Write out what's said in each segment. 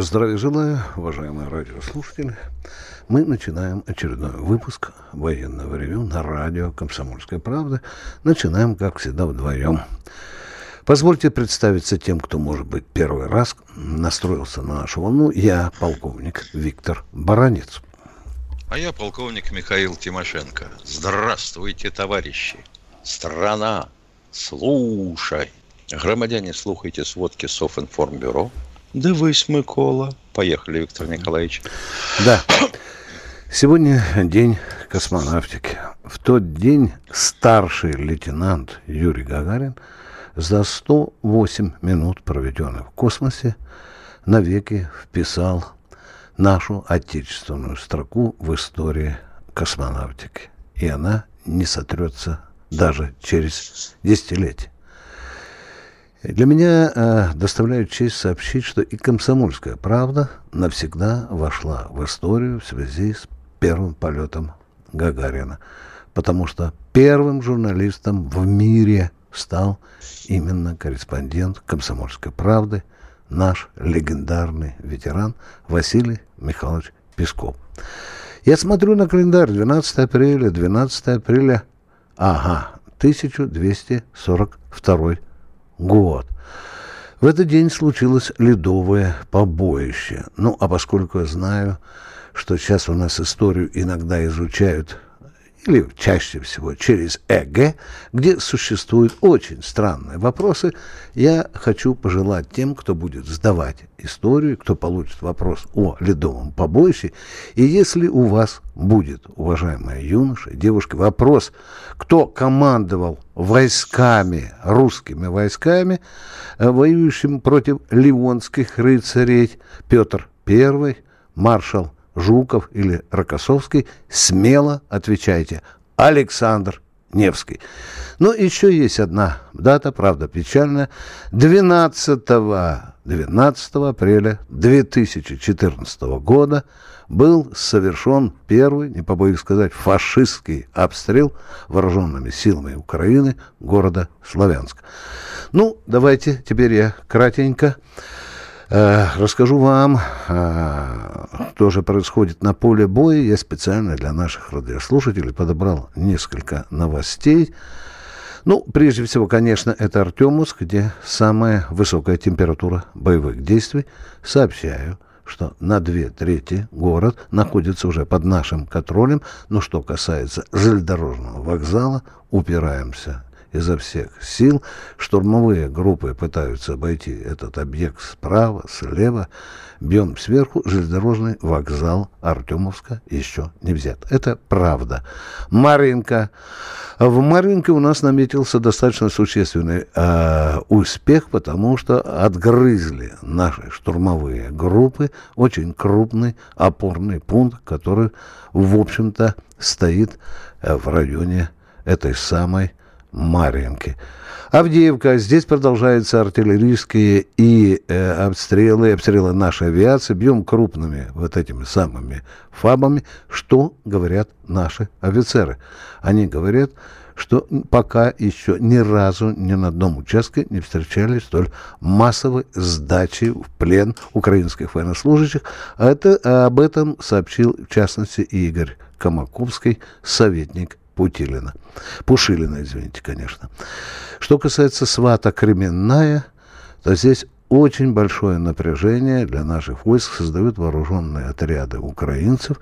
Здравия желаю, уважаемые радиослушатели. Мы начинаем очередной выпуск военного ревю на радио «Комсомольская правда». Начинаем, как всегда, вдвоем. Позвольте представиться тем, кто, может быть, первый раз настроился на нашу волну. Я полковник Виктор Баранец. А я полковник Михаил Тимошенко. Здравствуйте, товарищи. Страна, слушай. Громадяне, слухайте сводки Софинформбюро. Дивись, Микола. Поехали, Виктор Николаевич. Да. Сегодня день космонавтики. В тот день старший лейтенант Юрий Гагарин за 108 минут, проведенных в космосе, навеки вписал нашу отечественную строку в истории космонавтики. И она не сотрется даже через десятилетие. Для меня э, доставляет честь сообщить, что и «Комсомольская правда» навсегда вошла в историю в связи с первым полетом Гагарина. Потому что первым журналистом в мире стал именно корреспондент «Комсомольской правды», наш легендарный ветеран Василий Михайлович Песков. Я смотрю на календарь 12 апреля, 12 апреля, ага, 1242 год. В этот день случилось ледовое побоище. Ну, а поскольку я знаю, что сейчас у нас историю иногда изучают или чаще всего через ЭГ, где существуют очень странные вопросы, я хочу пожелать тем, кто будет сдавать историю, кто получит вопрос о ледовом побоище, и если у вас будет, уважаемые юноши, девушки, вопрос, кто командовал войсками, русскими войсками, э, воюющим против ливонских рыцарей, Петр I, маршал Жуков или Рокоссовский, смело отвечайте. Александр Невский. Ну, еще есть одна дата, правда, печальная. 12, 12 апреля 2014 года был совершен первый, не побоюсь сказать, фашистский обстрел вооруженными силами Украины города Славянск. Ну, давайте теперь я кратенько расскажу вам, э, что же происходит на поле боя. Я специально для наших радиослушателей подобрал несколько новостей. Ну, прежде всего, конечно, это Артемовск, где самая высокая температура боевых действий. Сообщаю, что на две трети город находится уже под нашим контролем. Но что касается железнодорожного вокзала, упираемся изо всех сил. Штурмовые группы пытаются обойти этот объект справа, слева. Бьем сверху, железнодорожный вокзал Артемовска еще не взят. Это правда. Маринка. В Маринке у нас наметился достаточно существенный э, успех, потому что отгрызли наши штурмовые группы очень крупный опорный пункт, который, в общем-то, стоит э, в районе этой самой Марьинки. Авдеевка. Здесь продолжаются артиллерийские и э, обстрелы, обстрелы нашей авиации. Бьем крупными вот этими самыми фабами. Что говорят наши офицеры? Они говорят, что пока еще ни разу ни на одном участке не встречались столь массовой сдачи в плен украинских военнослужащих. А это, об этом сообщил, в частности, Игорь Камаковский, советник Путилина. Пушилина, извините, конечно. Что касается свата Кременная, то здесь очень большое напряжение для наших войск создают вооруженные отряды украинцев,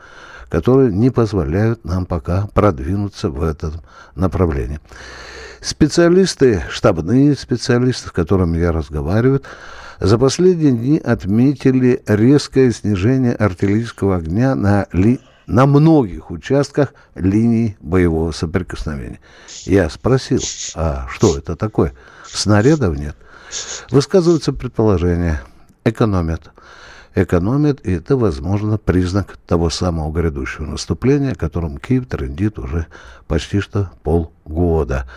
которые не позволяют нам пока продвинуться в этом направлении. Специалисты, штабные специалисты, с которыми я разговариваю, за последние дни отметили резкое снижение артиллерийского огня на ли на многих участках линии боевого соприкосновения. Я спросил, а что это такое? Снарядов нет. Высказываются предположения, экономят. экономят, и это, возможно, признак того самого грядущего наступления, о котором Киев трендит уже почти что полгода.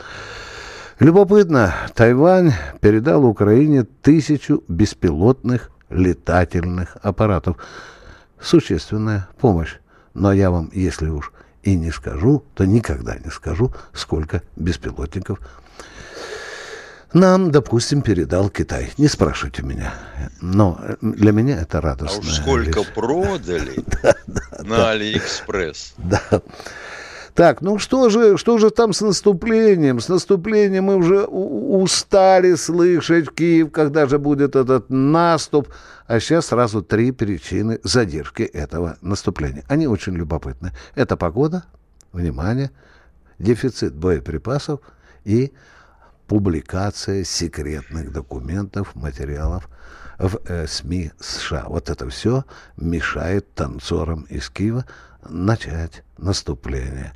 Любопытно, Тайвань передал Украине тысячу беспилотных летательных аппаратов. Существенная помощь. Но я вам, если уж и не скажу, то никогда не скажу, сколько беспилотников нам, допустим, передал Китай. Не спрашивайте меня. Но для меня это радостно. А уж сколько вещь. продали на Алиэкспресс. Да. Так, ну что же, что же там с наступлением? С наступлением мы уже устали слышать Киев, когда же будет этот наступ. А сейчас сразу три причины задержки этого наступления. Они очень любопытны. Это погода, внимание, дефицит боеприпасов и публикация секретных документов, материалов в э, СМИ США. Вот это все мешает танцорам из Киева начать наступление.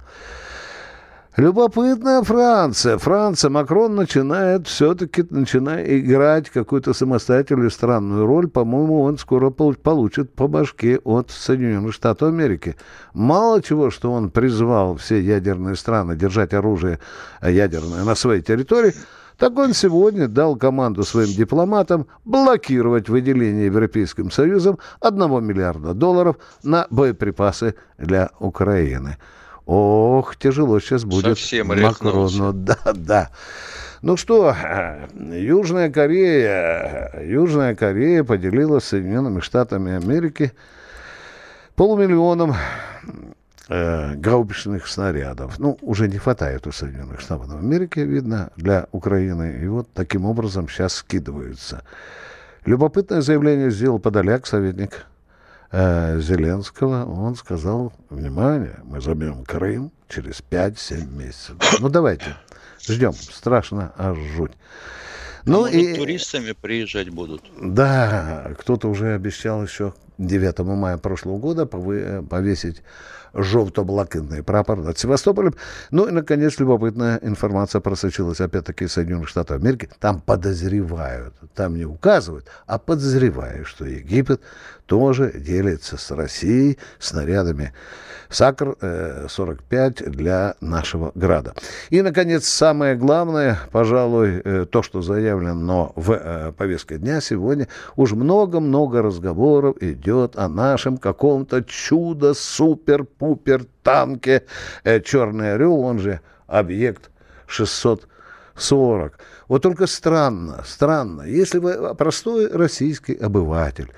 Любопытная Франция. Франция, Макрон начинает все-таки начинает играть какую-то самостоятельную странную роль. По-моему, он скоро получит по башке от Соединенных Штатов Америки. Мало чего, что он призвал все ядерные страны держать оружие ядерное на своей территории, так он сегодня дал команду своим дипломатам блокировать выделение Европейским Союзом 1 миллиарда долларов на боеприпасы для Украины. Ох, тяжело сейчас будет Совсем Макрону. Да, да. Ну что, Южная Корея, Южная Корея поделилась с Соединенными Штатами Америки полумиллионом э, гаубичных снарядов. Ну, уже не хватает у Соединенных Штатов Америки, видно, для Украины. И вот таким образом сейчас скидываются. Любопытное заявление сделал Подоляк, советник э, Зеленского, он сказал, внимание, мы заберем Крым через 5-7 месяцев. Ну, давайте, ждем, страшно, аж жуть. Ну, а и туристами приезжать будут. Да, кто-то уже обещал еще 9 мая прошлого года повесить жовто-блакитный прапор над Севастополем. Ну и, наконец, любопытная информация просочилась опять-таки из Соединенных Штатов Америки. Там подозревают, там не указывают, а подозревают, что Египет тоже делится с Россией снарядами САКР-45 для нашего града. И, наконец, самое главное, пожалуй, э, то, что заявлено в э, повестке дня сегодня, уж много-много разговоров идет о нашем каком-то чудо-супер-пупер танке э, «Черный орел», он же объект 640. Вот только странно, странно, если вы простой российский обыватель,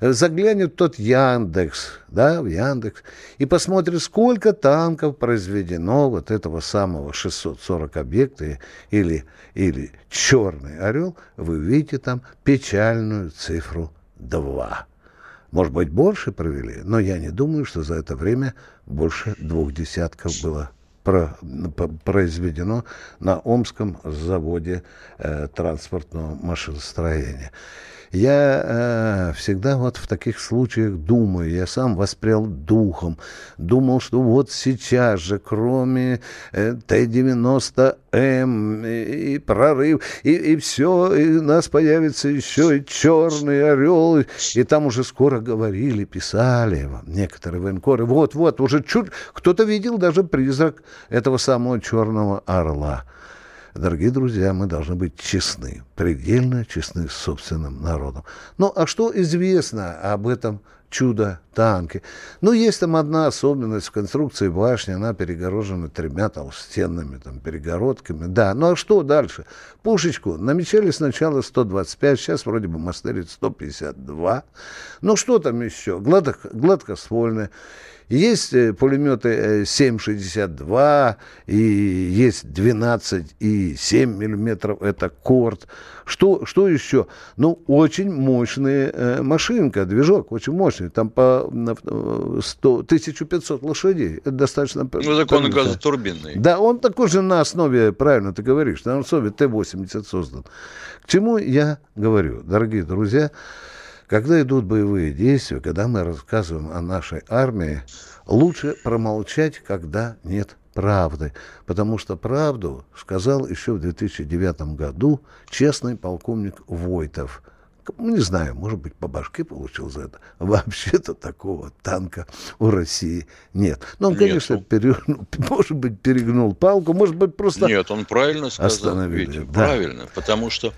заглянет тот Яндекс, да, в Яндекс, и посмотрит, сколько танков произведено вот этого самого 640 объекта или, или «Черный орел», вы видите там печальную цифру 2. Может быть, больше провели, но я не думаю, что за это время больше двух десятков было произведено на Омском заводе э, транспортного машиностроения. Я э, всегда вот в таких случаях думаю, я сам воспрял духом, думал, что вот сейчас же, кроме э, Т-90М и, и прорыв, и, и все, и у нас появится еще и черный орел, и, и там уже скоро говорили, писали некоторые военкоры, вот-вот, уже чуть, кто-то видел даже призрак этого самого черного орла. Дорогие друзья, мы должны быть честны, предельно честны с собственным народом. Ну, а что известно об этом чудо-танке? Ну, есть там одна особенность в конструкции башни, она перегорожена тремя толстенными там, перегородками. Да, ну а что дальше? Пушечку намечали сначала 125, сейчас вроде бы мастерит 152. Ну, что там еще? Гладко, Есть э, пулеметы 7,62 э, и есть 12 и 7 миллиметров, это Корт. Что, что еще? Ну, очень мощная э, машинка, движок очень мощный, там по 100, 1500 лошадей. Это достаточно... Ну, закон газотурбинный. Да, он такой же на основе, правильно ты говоришь, на основе Т-80 создан. К чему я говорю, дорогие друзья? Когда идут боевые действия, когда мы рассказываем о нашей армии, лучше промолчать, когда нет правды. Потому что правду сказал еще в 2009 году честный полковник Войтов. не знаю, может быть, по башке получил за это. Вообще-то такого танка у России нет. Но он, конечно, перегнул, может быть, перегнул палку, может быть, просто Нет, он правильно сказал, остановили. Витя, да. правильно, потому что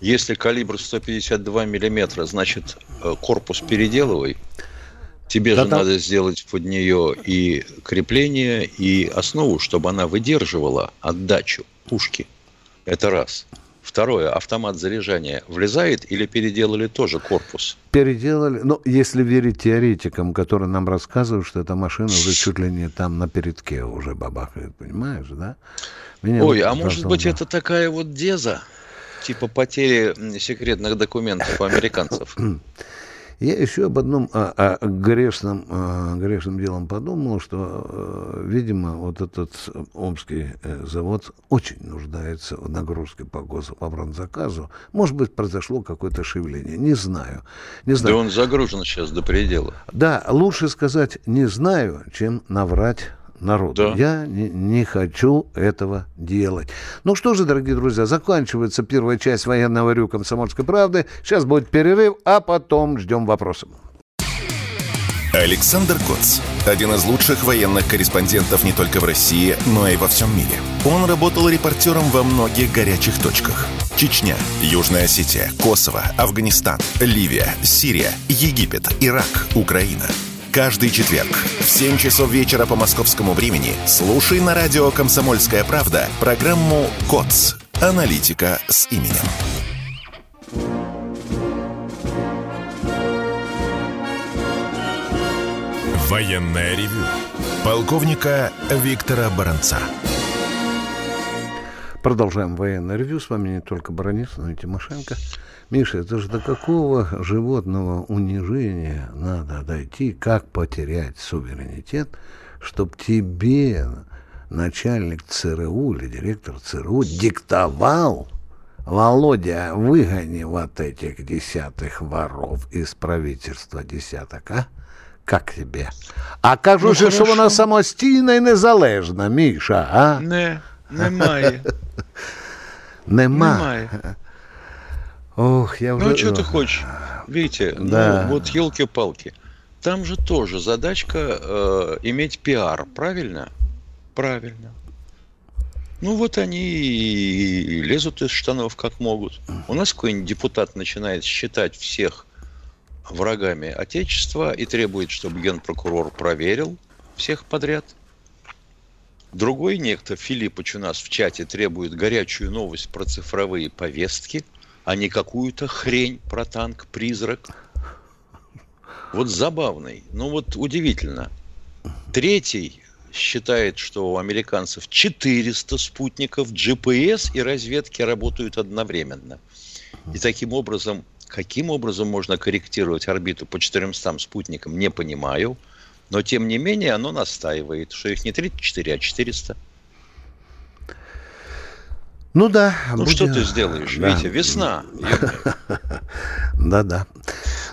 если калибр 152 миллиметра, значит, э, корпус переделывай, Тебе да, же там... надо сделать под нее и крепление, и основу, чтобы она выдерживала отдачу пушки. Это раз. Второе, автомат заряжания влезает или переделали тоже корпус? Переделали, ну, если верить теоретикам, которые нам рассказывают, что эта машина уже чуть ли не там на передке уже бабахает, понимаешь, да? Меня Ой, вот а может быть, это такая вот деза? Типа потери секретных документов у американцев? Я еще об одном о, о грешном, о грешном делом подумал, что, э, видимо, вот этот омский э, завод очень нуждается в нагрузке по, гос, по бронзаказу. Может быть, произошло какое-то шевеление. Не знаю. Не знаю. Да он загружен сейчас до предела. Да, лучше сказать «не знаю», чем наврать народу. Да. Я не, не хочу этого делать. Ну что же, дорогие друзья, заканчивается первая часть военного рю комсомольской правды. Сейчас будет перерыв, а потом ждем вопросов. Александр Коц. Один из лучших военных корреспондентов не только в России, но и во всем мире. Он работал репортером во многих горячих точках. Чечня, Южная Осетия, Косово, Афганистан, Ливия, Сирия, Египет, Ирак, Украина – каждый четверг в 7 часов вечера по московскому времени слушай на радио «Комсомольская правда» программу «КОЦ. Аналитика с именем». Военная ревю. Полковника Виктора Баранца. Продолжаем военное ревю. С вами не только Баранец, но и Тимошенко. Миша, это же до какого животного унижения надо дойти, как потерять суверенитет, чтобы тебе начальник ЦРУ или директор ЦРУ диктовал, Володя, выгони вот этих десятых воров из правительства десяток, а? Как тебе? А кажу, ну, що хорошо. вона самостійна і незалежна, Міша, а? Не, немає. Нема. Немає. Ох, я уже... Ну, что ты хочешь? Видите, да. ну, вот елки-палки. Там же тоже задачка э, иметь пиар, правильно? Правильно. Ну вот они и лезут из штанов как могут. У нас какой-нибудь депутат начинает считать всех врагами Отечества и требует, чтобы генпрокурор проверил всех подряд. Другой некто, Филиппыч у нас в чате, требует горячую новость про цифровые повестки – а не какую-то хрень про танк-призрак. Вот забавный. Ну вот удивительно. Третий считает, что у американцев 400 спутников, GPS и разведки работают одновременно. И таким образом, каким образом можно корректировать орбиту по 400 спутникам, не понимаю. Но тем не менее оно настаивает, что их не 34, а 400. Ну да. Ну будем... что ты сделаешь, да. Витя, весна. Да-да.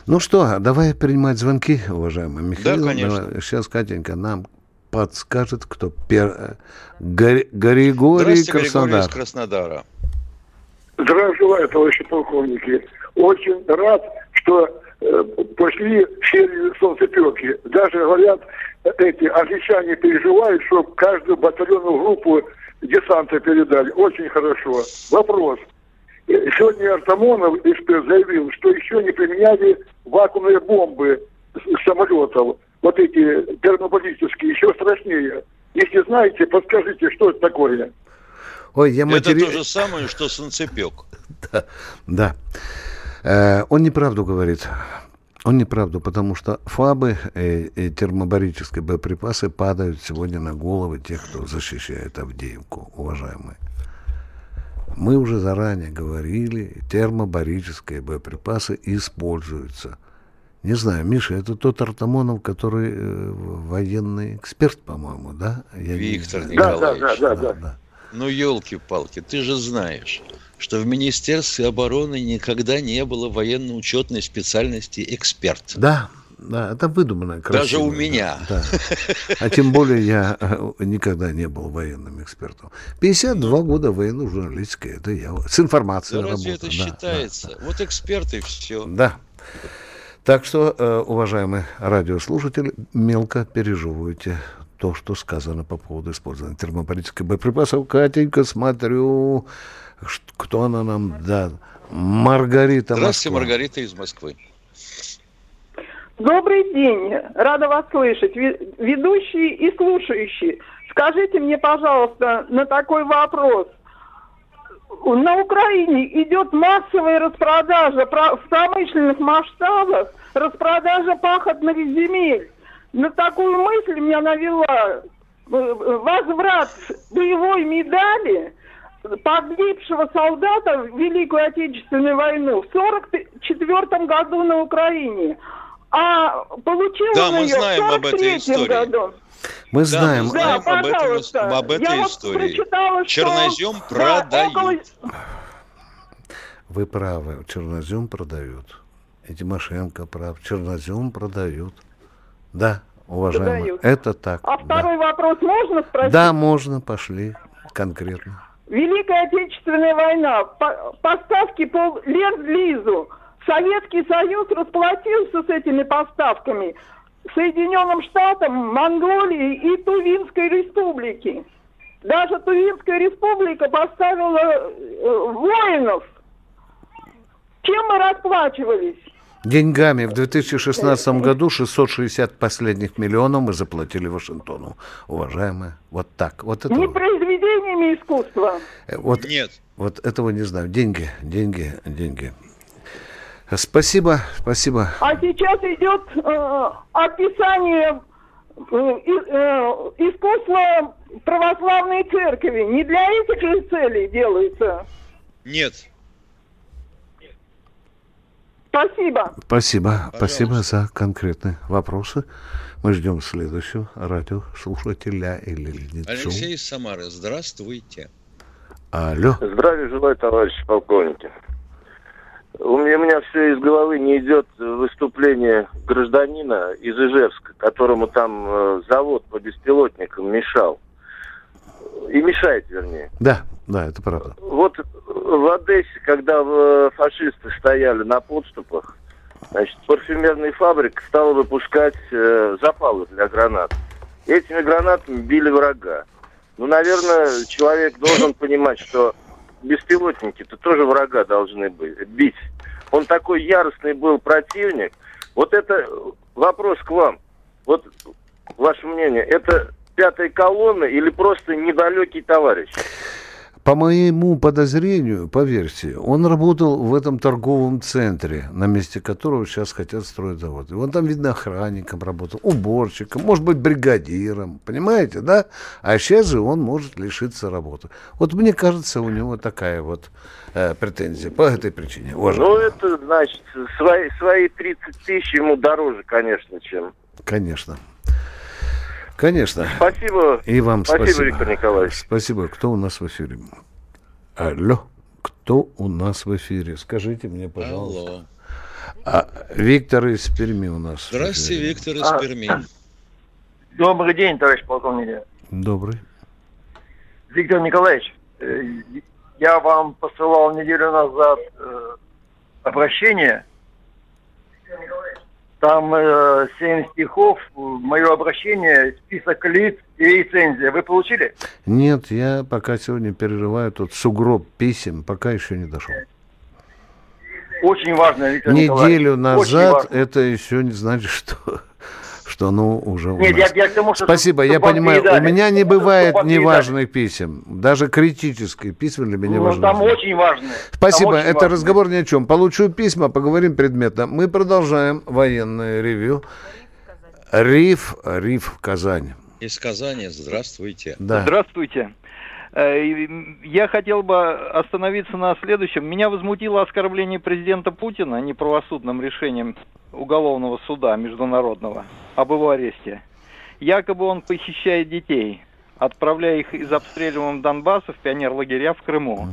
Ну что, давай принимать звонки, уважаемый Михаил. Да, конечно. Сейчас Катенька нам подскажет, кто пер... Гри... Григорий Краснодар. Григорий из Краснодара. Здравия желаю, товарищи полковники. Очень рад, что э, пошли серию солнцепеки. Даже говорят, эти англичане переживают, что каждую батальонную группу десанта передали. Очень хорошо. Вопрос. Сегодня Артамонов эксперт заявил, что еще не применяли вакуумные бомбы с самолетов. Вот эти термобаллистические, еще страшнее. Если знаете, подскажите, что это такое. Ой, я матери... Это то же самое, что солнцепек. да, да. Э, он неправду говорит. Он неправду, потому что ФАБы и, и термобарические боеприпасы падают сегодня на головы тех, кто защищает Авдеевку, уважаемые. Мы уже заранее говорили, термобарические боеприпасы используются. Не знаю, Миша, это тот Артамонов, который э, военный эксперт, по-моему, да? Я Виктор не... Николаевич. Да, да, да, да, да. Ну, елки-палки, ты же знаешь что в Министерстве обороны никогда не было военно-учетной специальности эксперт. Да, Да, это выдуманное. Красивое, Даже у меня. Да. А тем более я э, никогда не был военным экспертом. 52 года военной журналистики, это я с информацией да работаю. Это да, считается? Да, да. Вот эксперты все. Да. Так что, э, уважаемые радиослушатели, мелко переживайте то, что сказано по поводу использования термобарических боеприпасов. Катенька, смотрю, кто она нам даст. Маргарита Здравствуйте, Москва. Маргарита из Москвы. Добрый день, рада вас слышать. Ведущие и слушающие, скажите мне, пожалуйста, на такой вопрос. На Украине идет массовая распродажа в промышленных масштабах, распродажа пахотных земель. На такую мысль меня навела э, возврат боевой медали погибшего солдата в Великую Отечественную войну в 1944 году на Украине. А получил да, мы знаем об этой истории. Году. Мы да, знаем, мы знаем да, об, этом, об этой Я истории. Вот Чернозем что... продают. около... Вы правы, чернозем продают. И Тимошенко прав, чернозем продают. Да, уважаемые, продают. это так. А да. второй вопрос можно спросить? Да, можно, пошли конкретно. Великая Отечественная война, поставки по Ленд-Лизу – Советский Союз расплатился с этими поставками Соединенным Штатам, Монголии и Тувинской Республики. Даже Тувинская Республика поставила э, воинов. Чем мы расплачивались? Деньгами в 2016 году 660 последних миллионов мы заплатили Вашингтону. Уважаемые, вот так. Вот это... Не произведениями искусства. Э, вот, Нет. Вот этого не знаю. Деньги, деньги, деньги. Спасибо, спасибо. А сейчас идет э, описание э, э, искусства православной церкви. Не для этих же целей делается? Нет. Спасибо. Спасибо. Пожалуйста. Спасибо за конкретные вопросы. Мы ждем следующего радиослушателя или лицу. Алексей из Самары, здравствуйте. Алло. Здравия желаю, товарищи полковники. У меня, у меня все из головы не идет выступление гражданина из Ижевска, которому там э, завод по беспилотникам мешал. И мешает, вернее. Да, да, это правда. Вот в Одессе, когда э, фашисты стояли на подступах, значит, парфюмерная фабрика стала выпускать э, запалы для гранат. Этими гранатами били врага. Ну, наверное, человек должен понимать, что беспилотники-то тоже врага должны быть, бить. Он такой яростный был противник. Вот это вопрос к вам. Вот ваше мнение, это пятая колонна или просто недалекий товарищ? По моему подозрению, по версии, он работал в этом торговом центре, на месте которого сейчас хотят строить завод. И он там, видно, охранником работал, уборщиком, может быть, бригадиром, понимаете, да? А сейчас же он может лишиться работы. Вот мне кажется, у него такая вот э, претензия по этой причине. Уважаемый. Ну, это, значит, свои, свои 30 тысяч ему дороже, конечно, чем... Конечно. Конечно. Спасибо. И вам спасибо. Спасибо, Виктор Николаевич. Спасибо. Кто у нас в эфире? Алло. Кто у нас в эфире? Скажите мне, пожалуйста. Алло. А, Виктор из Перми у нас. Здравствуйте, Виктор из а, Перми. Добрый день, товарищ полковник. Добрый. Виктор Николаевич, э, я вам посылал неделю назад э, обращение. Виктор Николаевич. Там э, 7 стихов, мое обращение, список лиц и рецензия. Вы получили? Нет, я пока сегодня переживаю тут сугроб писем, пока еще не дошел. Очень важно, Виктор Неделю назад это еще не значит, что что оно уже Нет, у нас. Я, я тому, что Спасибо, я понимаю. У меня не бывает неважных писем. Даже критические письма для меня ну, важны. Там очень важные. Спасибо, очень это важные. разговор ни о чем. Получу письма, поговорим предметно. Мы продолжаем военное ревью. Риф, Риф в Казань. Из Казани, здравствуйте. Да. Здравствуйте. Э, я хотел бы остановиться на следующем. Меня возмутило оскорбление президента Путина неправосудным решением уголовного суда международного об его аресте. Якобы он похищает детей, отправляя их из обстреливаемого Донбасса в пионерлагеря в Крыму.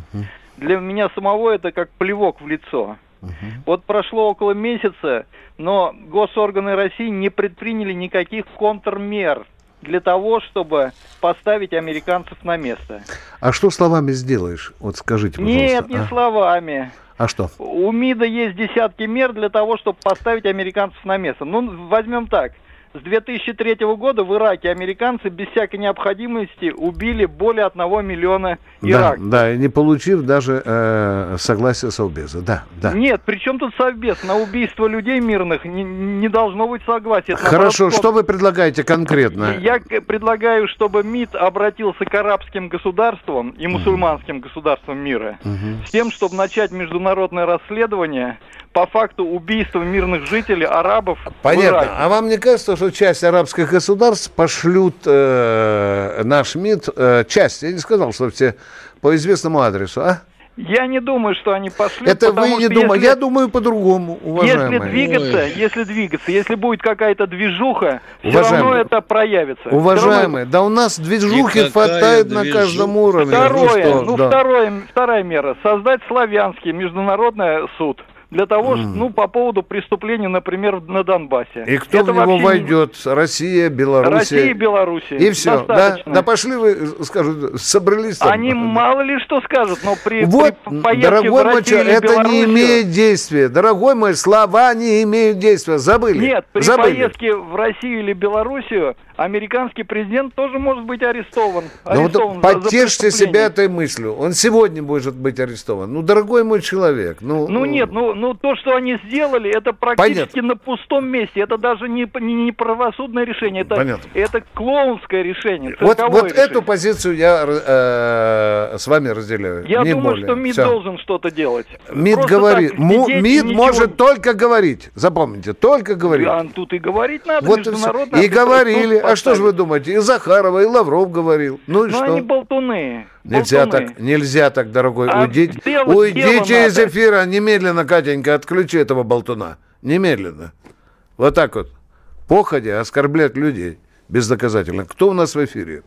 Для меня самого это как плевок в лицо. Угу. Вот прошло около месяца, но госорганы России не предприняли никаких контрмер для того, чтобы поставить американцев на место. А что словами сделаешь? Вот скажите, пожалуйста. Нет, не а? словами. А что? У МИДа есть десятки мер для того, чтобы поставить американцев на место. Ну, возьмем так – с 2003 года в Ираке американцы без всякой необходимости убили более одного миллиона иракцев. Да, да, не получив даже э, согласия Совбеза. Да, да. Нет, при чем тут Совбез? На убийство людей мирных не, не должно быть согласия. Это Хорошо, наоборот, что вы предлагаете конкретно? Я предлагаю, чтобы МИД обратился к арабским государствам и мусульманским угу. государствам мира угу. с тем, чтобы начать международное расследование по факту убийства мирных жителей, арабов. Понятно. А вам не кажется, что часть арабских государств пошлют э, наш МИД, э, часть, я не сказал, что все по известному адресу, а? Я не думаю, что они пошли. Это вы не думаете? Я думаю по-другому, уважаемые. Если двигаться, Ой. если двигаться, если будет какая-то движуха, все равно это проявится. Уважаемые, равно... да у нас движухи хватает движуха. на каждом уровне. Второе, ну, что? ну да. второе, вторая мера. Создать славянский международный суд для того, mm. ну, по поводу преступления, например, на Донбассе. И кто Это в него войдет? Россия, Белоруссия? Россия и Белоруссия. И все, да? Да пошли вы, скажут, собрались там. Они мало ли что скажут, но при, вот, при дорогой мой человек, это не имеет действия. Дорогой мой, слова не имеют действия. Забыли. Нет, при Забыли. поездке в Россию или Белоруссию американский президент тоже может быть арестован. Ну, вот потешьте себя этой мыслью. Он сегодня может быть арестован. Ну, дорогой мой человек. Ну, ну нет, ну, ну то, что они сделали, это практически Понятно. на пустом месте. Это даже не, не, не правосудное решение. Это, Понятно. это клоунское решение. Вот, вот решение. эту позицию я э, с вами разделяю. Я не думаю, более. что МИД Все. должен что-то делать. МИД Просто говорит. Так, МИД ничего... может только говорить. Запомните, только говорить. А тут и говорить надо. Вот и говорили. А что же вы думаете? И Захарова, и Лавров говорил. Ну и Но что? они болтуны. Нельзя болтуны. так, нельзя так, дорогой. А Уйдите, дело, уйдите дело из надо. эфира немедленно, Катенька, отключи этого болтуна. Немедленно. Вот так вот. Походя оскорблять людей бездоказательно. Кто у нас в эфире?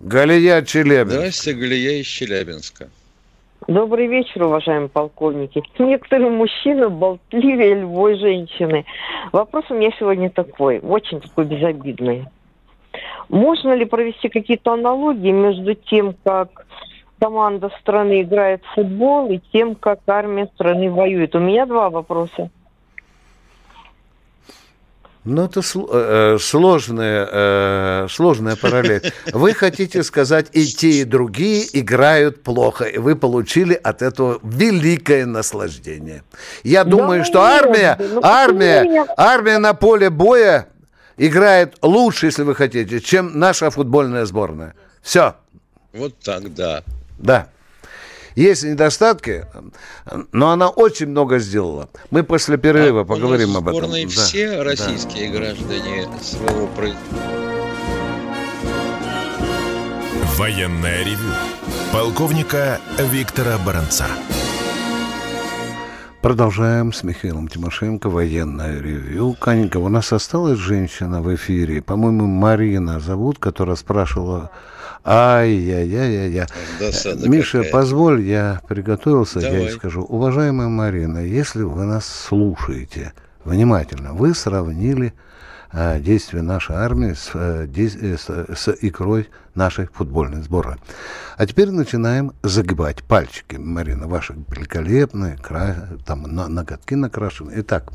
Галия Челябинск. Здравствуйте, Галия из Челябинска. Добрый вечер, уважаемые полковники. Некоторые мужчины болтливее любой женщины. Вопрос у меня сегодня такой, очень такой безобидный. Можно ли провести какие-то аналогии между тем, как команда страны играет в футбол и тем, как армия страны воюет? У меня два вопроса. Ну, это э, сложная, э, сложная параллель. Вы хотите сказать, и те, и другие играют плохо, и вы получили от этого великое наслаждение. Я думаю, да, что армия, ну, армия, армия на поле боя играет лучше, если вы хотите, чем наша футбольная сборная. Все. Вот так, да. Да. Есть недостатки, но она очень много сделала. Мы после перерыва а поговорим об этом. Да. все российские да. граждане своего Военная ревю. Полковника Виктора Баранца. Продолжаем с Михаилом Тимошенко военное ревью. Каненька, у нас осталась женщина в эфире, по-моему, Марина зовут, которая спрашивала Ай-яй-яй-яй-яй. Миша, какая. позволь, я приготовился, Давай. я и скажу. Уважаемая Марина, если вы нас слушаете внимательно, вы сравнили а, действия нашей армии с, а, с, с икрой нашей футбольной сборной. А теперь начинаем загибать пальчики. Марина, ваши великолепные, кра... там на, ноготки накрашены. Итак,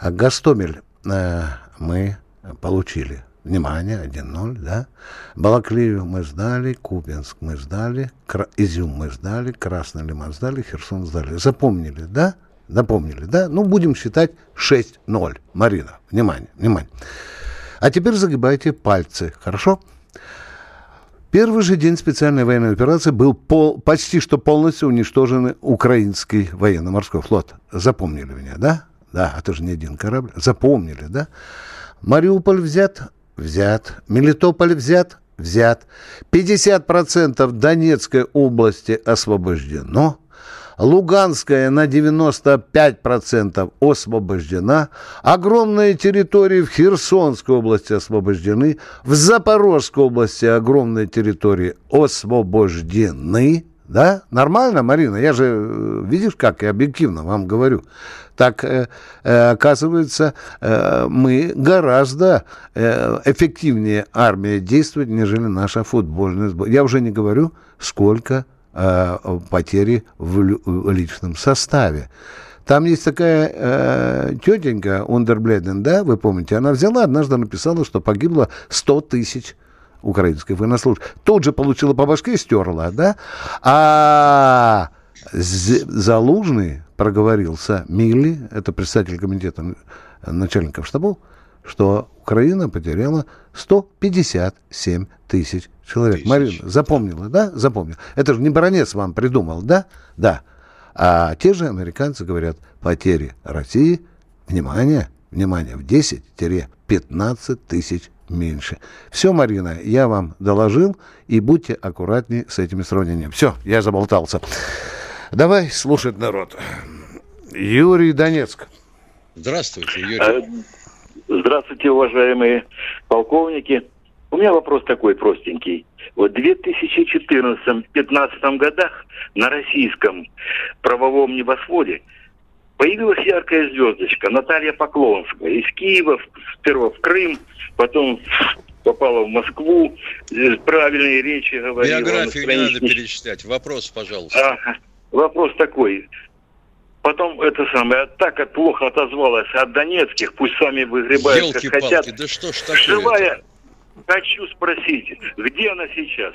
Гастомель а, мы получили Внимание, 1-0, да. Балаклею мы сдали, Купинск мы сдали, Кра... Изюм мы сдали, Красный Лиман сдали, Херсон сдали. Запомнили, да? Запомнили, да? Ну, будем считать 6-0. Марина, внимание, внимание. А теперь загибайте пальцы, хорошо? Первый же день специальной военной операции был пол, почти что полностью уничтожен украинский военно-морской флот. Запомнили меня, да? Да, это же не один корабль. Запомнили, да? Мариуполь взят, Взят. Мелитополь взят? Взят. 50% Донецкой области освобождено. Луганская на 95% освобождена. Огромные территории в Херсонской области освобождены. В Запорожской области огромные территории освобождены. Да? Нормально, Марина? Я же, э, видишь, как я объективно вам говорю. Так, э, э, оказывается, э, мы гораздо э, эффективнее армия действует, нежели наша футбольная сборная. Я уже не говорю, сколько э, потери в, в личном составе. Там есть такая э, тетенька Ундербледен, да, вы помните, она взяла, однажды написала, что погибло 100 тысяч украинской военнослужащих. Тут же получила по башке и стерла, да? А Залужный проговорился Милли, это представитель комитета начальников штабов, что Украина потеряла 157 тысяч человек. Тысяч. Марина, запомнила, да? Запомнила. Это же не Баранец вам придумал, да? Да. А те же американцы говорят, потери России, внимание, внимание, в 10-15 тысяч меньше. Все, Марина, я вам доложил, и будьте аккуратнее с этими сравнениями. Все, я заболтался. Давай слушать народ. Юрий Донецк. Здравствуйте, Юрий. Э, здравствуйте, уважаемые полковники. У меня вопрос такой простенький. Вот в 2014-2015 годах на российском правовом небосводе появилась яркая звездочка Наталья Поклонская из Киева, сперва в Крым, потом попала в Москву, правильные речи говорила. Биографию не надо перечислять. Вопрос, пожалуйста. А, вопрос такой. Потом это самое, так плохо отозвалась от донецких, пусть сами выгребают, как хотят. да что ж такое Живая, хочу спросить, где она сейчас?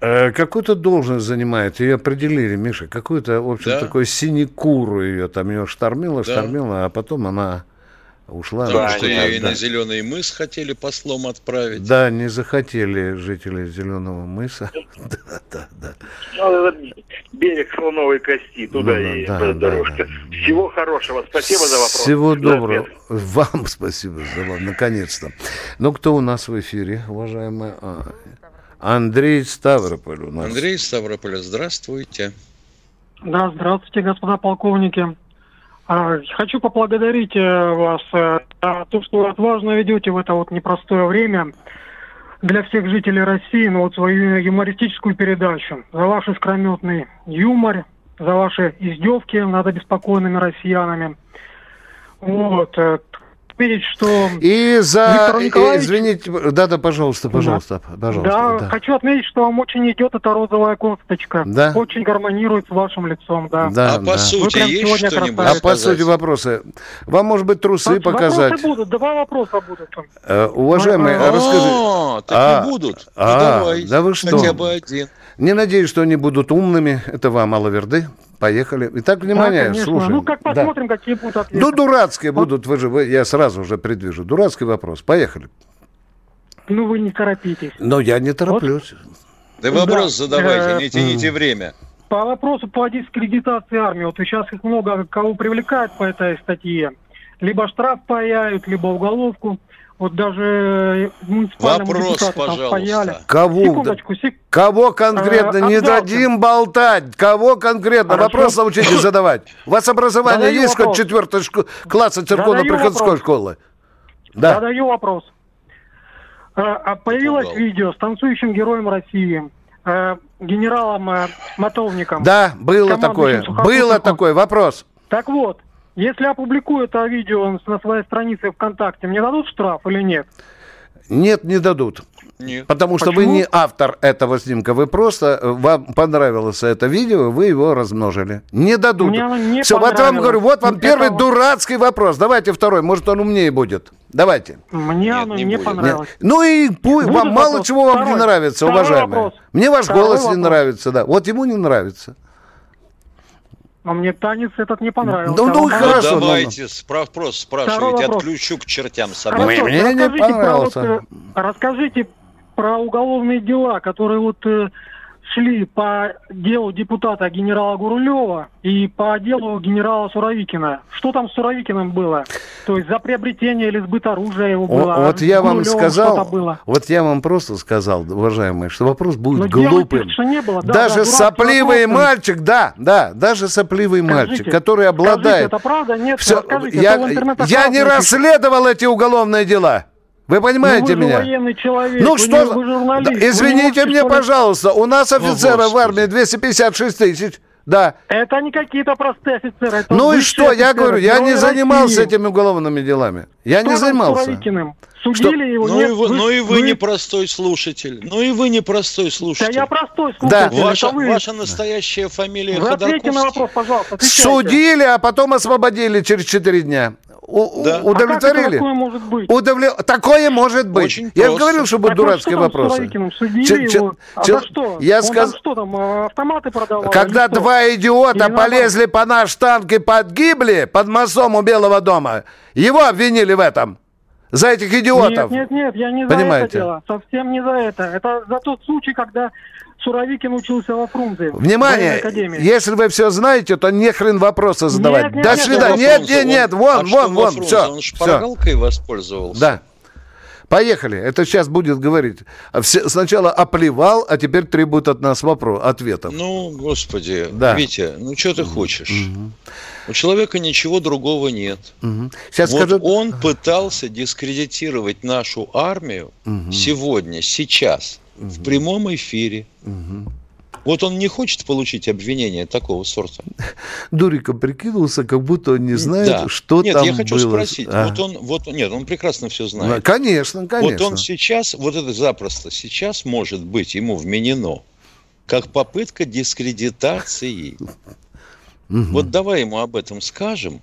Э, какую-то должность занимает, ее определили, Миша, какую-то, в общем, да? такой синекуру ее, там ее штормило, штормило, да. а потом она ушла. Потому что ее и да. на Зеленый мыс хотели послом отправить. Да, не захотели жители Зеленого мыса. да, да, да. Ну, берег слоновой кости, туда ну, и да, дорожка. Да, Всего хорошего. Спасибо за вопрос. Всего доброго. Вам спасибо за вам, наконец-то. Ну, кто у нас в эфире, уважаемая? Андрей Ставрополь у нас. Андрей Ставрополь, здравствуйте. Да, здравствуйте, господа полковники. А, хочу поблагодарить э, вас э, за то, что отважно ведете в это вот непростое время для всех жителей России, ну вот свою юмористическую передачу, за ваш искрометный юмор, за ваши издевки над обеспокоенными россиянами. Вот. Отметить, что... И за... Николаевич... Извините, да-да, пожалуйста, пожалуйста, да. пожалуйста. Да, да, хочу отметить, что вам очень идет эта розовая кофточка. Да? Очень гармонирует с вашим лицом, да. да а да. по сути есть что-нибудь А по сути вопросы. Вам, может быть, трусы по показать? Вопросы будут, два вопроса будут. Э, уважаемые, а, расскажи... А, так а, будут. А, ну, давай, да вы что? Хотя бы один. Не надеюсь, что они будут умными. Это вам, Алаверды. Поехали. Итак, внимание, да, слушаем. Ну, как посмотрим, да. какие будут ответы. Ну, дурацкие вот. будут, вы же, вы, я сразу уже предвижу. Дурацкий вопрос. Поехали. Ну, вы не торопитесь. Но я не тороплюсь. Вот. Да вопрос да. задавайте, не тяните время. По вопросу по дискредитации армии. Вот сейчас их много кого привлекают по этой статье. Либо штраф паяют, либо уголовку. Вот даже Вопрос, пожалуйста. Кого? Секундочку, сек... Кого конкретно? А, не дадим болтать. Кого конкретно? Хорошо. Вопрос научитесь задавать. У вас образование Задаю есть вопрос. хоть четвертого шко... класса церковно-приходской школы? Да. Задаю вопрос. А, а появилось Угол. видео с танцующим героем России, э, генералом э, Мотовником. Да, было такое. Было такое. Вопрос. Так вот, если опубликую это видео на своей странице ВКонтакте, мне дадут штраф или нет? Нет, не дадут. Нет. Потому что Почему? вы не автор этого снимка, вы просто, вам понравилось это видео, вы его размножили. Не дадут. Мне не Все, вот вам говорю, вот вам первый это... дурацкий вопрос. Давайте второй, может он умнее будет. Давайте. Мне Нет, оно не, не понравилось. Нет. Ну и пусть, вам вопрос. мало чего вам второй. не нравится, второй уважаемые. Вопрос. Мне ваш второй голос вопрос. не нравится, да. Вот ему не нравится. А мне танец этот не понравился. Ну, ну хорошо. Ну, давайте, справ, просто спрашивайте, отключу к чертям собак. Мне не понравился. Про, вот, расскажите про уголовные дела, которые вот э, шли по делу депутата генерала Гурулева и по делу генерала Суровикина. Что там с Суровикиным было? То есть за приобретение или сбыт оружия его было? Вот а я вам сказал, было. вот я вам просто сказал, уважаемые, что вопрос будет Но глупым. Дело, не было. Да, даже да, сопливый вопрос. мальчик, да, да, даже сопливый скажите, мальчик, который обладает... Скажите, это правда? Нет, Все, я, я не расследовал эти уголовные дела. Вы понимаете ну, вы меня? военный человек. Ну что? Вы, вы да, извините мне, пожалуйста, у нас офицеров в армии 256 тысяч. Да. Это не какие-то простые офицеры. Это ну и что, я говорю, я не занимался России. этими уголовными делами. Я что не занимался. Судили его. Ну, Нет, и вы, вы, ну и вы, вы не простой слушатель. Ну и вы не простой слушатель. Да я простой слушатель. Да. Ваша, вы... ваша настоящая фамилия вы Ходорковский. на вопрос, пожалуйста. Отвечайте. Судили, а потом освободили через 4 дня. У, да. Удовлетворили? А такое может быть? Удовле... Такое может быть. Очень я просто. говорил, что будут дурацкие вопросы. Судили ч- его. А ч- что? Я Он сказ... что там, автоматы продавал? Когда два идиота Или полезли по наш танк и подгибли под мостом у Белого дома, его обвинили в этом. За этих идиотов. Нет, нет, нет, я не Понимаете? за это дело. Совсем не за это. Это за тот случай, когда Суровикин учился во Фрунзе. Внимание, если вы все знаете, то не хрен вопросы задавать. Нет, нет, До свидания. Нет, нет, нет, нет, вон, а вон, вон, все. Он шпаргалкой все. воспользовался. Да. Поехали. Это сейчас будет говорить. Все, сначала оплевал, а теперь требует от нас вопрос, ответов. Ну, господи, да. Витя, ну что ты хочешь? Угу. У человека ничего другого нет. Угу. Сейчас вот скажу... он пытался дискредитировать нашу армию угу. сегодня, сейчас, угу. в прямом эфире. Угу. Вот он не хочет получить обвинение такого сорта. Дуриком прикинулся, как будто он не знает, да. что нет, там было. Нет, я хочу было. спросить. А? Вот он, вот, нет, он прекрасно все знает. Конечно, конечно. Вот он сейчас, вот это запросто сейчас может быть ему вменено как попытка дискредитации. Вот давай ему об этом скажем.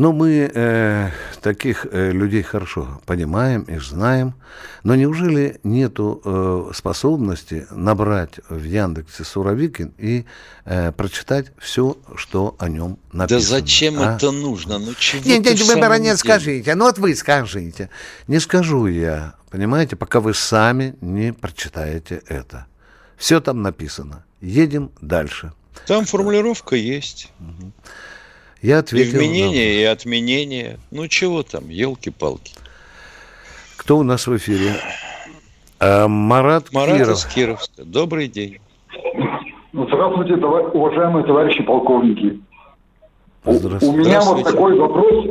Угу. Ну, мы э, таких э, людей хорошо понимаем и знаем, но неужели нету э, способности набрать в Яндексе Суровикин и э, прочитать все, что о нем написано? Да зачем а? это нужно? Ну, чего нет, нет, вы, баронет, скажите, ну вот вы скажите. Не скажу я, понимаете, пока вы сами не прочитаете это. Все там написано. Едем дальше. Там формулировка есть. Угу. Я ответил. И вменение, на... и отменение. Ну чего там, елки-палки. Кто у нас в эфире? А, Марат, Марат Киров. из Кировска. Добрый день. Здравствуйте, товар... уважаемые товарищи полковники. Здравствуйте. У меня вот такой вопрос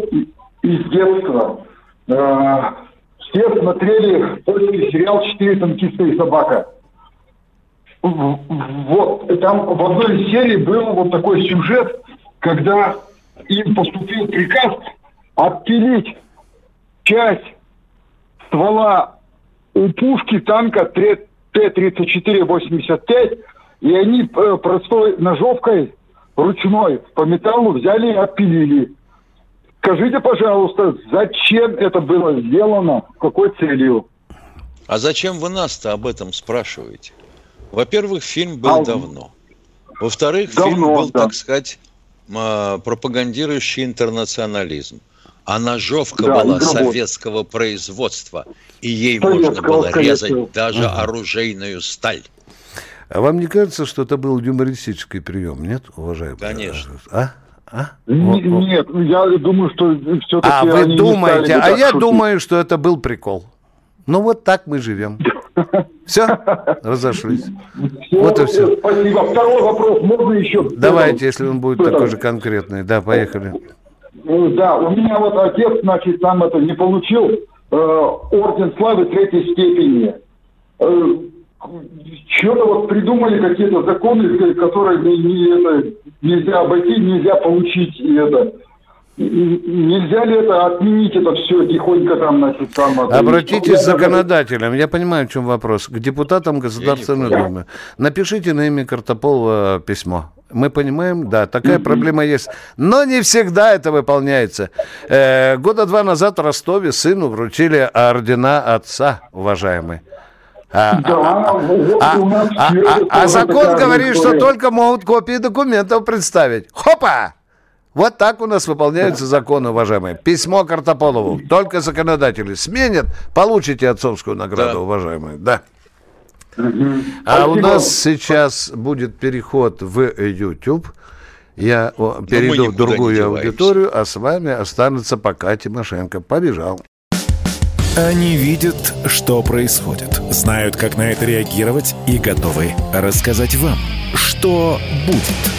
из детства. А, все смотрели польский сериал «Четыре танкиста и собака». Вот, там в одной из серий был вот такой сюжет, когда им поступил приказ отпилить часть ствола у пушки танка Т-34-85, и они э, простой ножовкой ручной по металлу взяли и отпилили. Скажите, пожалуйста, зачем это было сделано, какой целью? А зачем вы нас-то об этом спрашиваете? Во-первых, фильм был а, давно. Во-вторых, фильм был, да. так сказать, пропагандирующий интернационализм. А ножовка да, была советского производства, и ей можно было резать даже ага. оружейную сталь. А вам не кажется, что это был юмористический прием, нет, уважаемый? Конечно. А? А? Нет, я думаю, что все-таки... А вы думаете, а я шутить. думаю, что это был прикол. Ну вот так мы живем. Все, разошлись. Все, вот и все. Спасибо. Второй вопрос можно еще? Давайте, если он будет такой же конкретный. Да, поехали. Э, да, у меня вот отец, значит, там это не получил э, орден славы третьей степени. Э, что-то вот придумали какие-то законы, которые не, не, это, нельзя обойти, нельзя получить и это. Нельзя ли это отменить это все тихонько там, значит, там... Обратитесь к законодателям. Я понимаю, в чем вопрос. К депутатам Государственной Думы. Напишите на имя Картополова письмо. Мы понимаем, да, такая mm-hmm. проблема есть. Но не всегда это выполняется. Э, года два назад в Ростове сыну вручили ордена отца, уважаемый. А, да, а, а, а, а, а закон говорит, что только могут копии документов представить. Хопа! Вот так у нас выполняются законы, уважаемые. Письмо Картополову. Только законодатели сменят, получите отцовскую награду, да. уважаемые. Да. А у нас сейчас будет переход в YouTube. Я перейду в другую аудиторию, а с вами останется пока Тимошенко. Побежал. Они видят, что происходит, знают, как на это реагировать и готовы рассказать вам, что будет.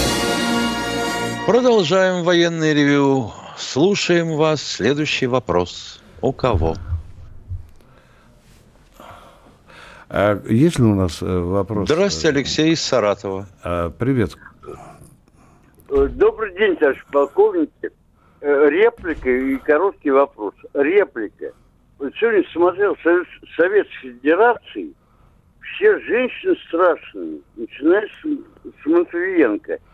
Продолжаем военное ревю. Слушаем вас. Следующий вопрос. У кого? А есть ли у нас э, вопрос? Здравствуйте, Алексей из Саратова. А, привет. Э, добрый день, товарищ полковники. Э, реплика и короткий вопрос. Реплика. Сегодня смотрел Советской Федерации, все женщины страшные, начиная с, с Матвиенко –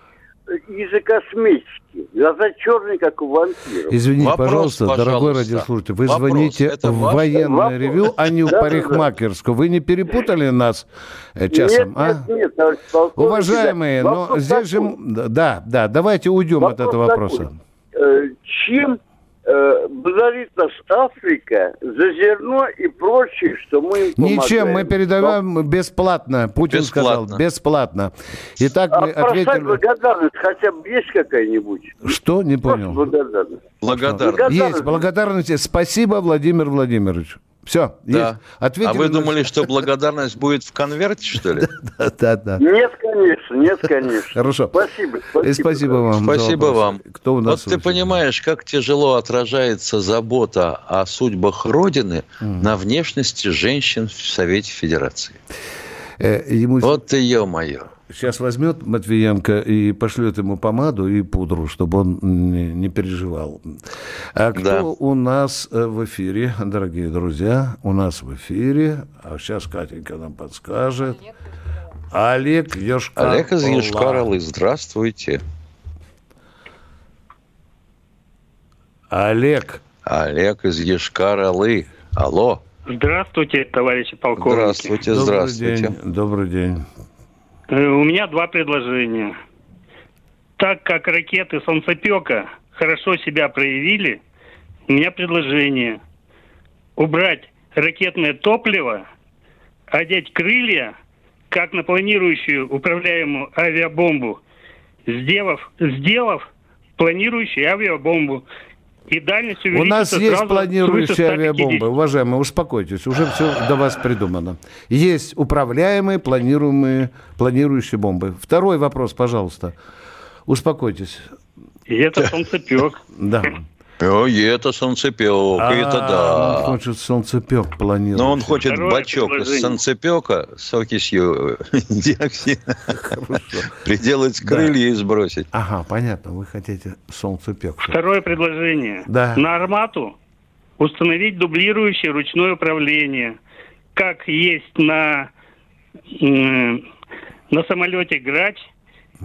из-за косметики. Глаза черные, как у вампиров. Извините, вопрос, пожалуйста, пожалуйста, дорогой радиослушатель, вы вопрос. звоните Это в военное вопрос. ревю, а не в да, парикмахерскую. Вы не перепутали нас э, часом, нет, а? Нет, нет, Уважаемые, но здесь такой. же... Да, да, давайте уйдем вопрос от этого вопроса. Такой. Э, чем благодарит нас Африка за зерно и прочее, что мы им помогаем. Ничем, мы передаем Но... бесплатно. Путин бесплатно. сказал, бесплатно. Итак, а мы ответили... благодарность хотя бы есть какая-нибудь? Что? Не понял. Благодарность. Благодарность. Есть благодарность. Спасибо, Владимир Владимирович. Все, да. есть. Ответили а вы думали, что благодарность будет в конверте, что ли? Да, да, да. Нет, конечно, нет, конечно. Хорошо. Спасибо. Спасибо, спасибо вам. Спасибо вам. Кто у нас? Вот ты понимаешь, как тяжело отражается забота о судьбах Родины на внешности женщин в Совете Федерации. Э, ему... Вот ты, ё-моё. Сейчас возьмет Матвиенко и пошлет ему помаду и пудру, чтобы он не, переживал. А кто да. у нас э, в эфире, дорогие друзья? У нас в эфире, а сейчас Катенька нам подскажет. Олег Йошкар Олег из Йошкар здравствуйте. Олег. Олег из Йошкар-Олы. Алло. Здравствуйте, товарищи полковники. Здравствуйте, здравствуйте. Добрый день. Добрый день. Э, у меня два предложения. Так как ракеты Солнцепека хорошо себя проявили, у меня предложение убрать ракетное топливо, одеть крылья, как на планирующую управляемую авиабомбу, сделав, сделав планирующую авиабомбу и дальность У нас есть планирующие авиабомбы. Уважаемые, успокойтесь, уже все до вас придумано. Есть управляемые, планируемые, планирующие бомбы. Второй вопрос, пожалуйста. Успокойтесь. И это солнцепек. Да. Ой, это солнцепек, а, это да. Он хочет солнцепек планировать. Но он хочет Второе бачок из солнцепека с окисью диоксида приделать крылья и сбросить. Ага, понятно, вы хотите солнцепек. Второе предложение. Да. На армату установить дублирующее ручное управление, как есть на, на самолете «Грач»,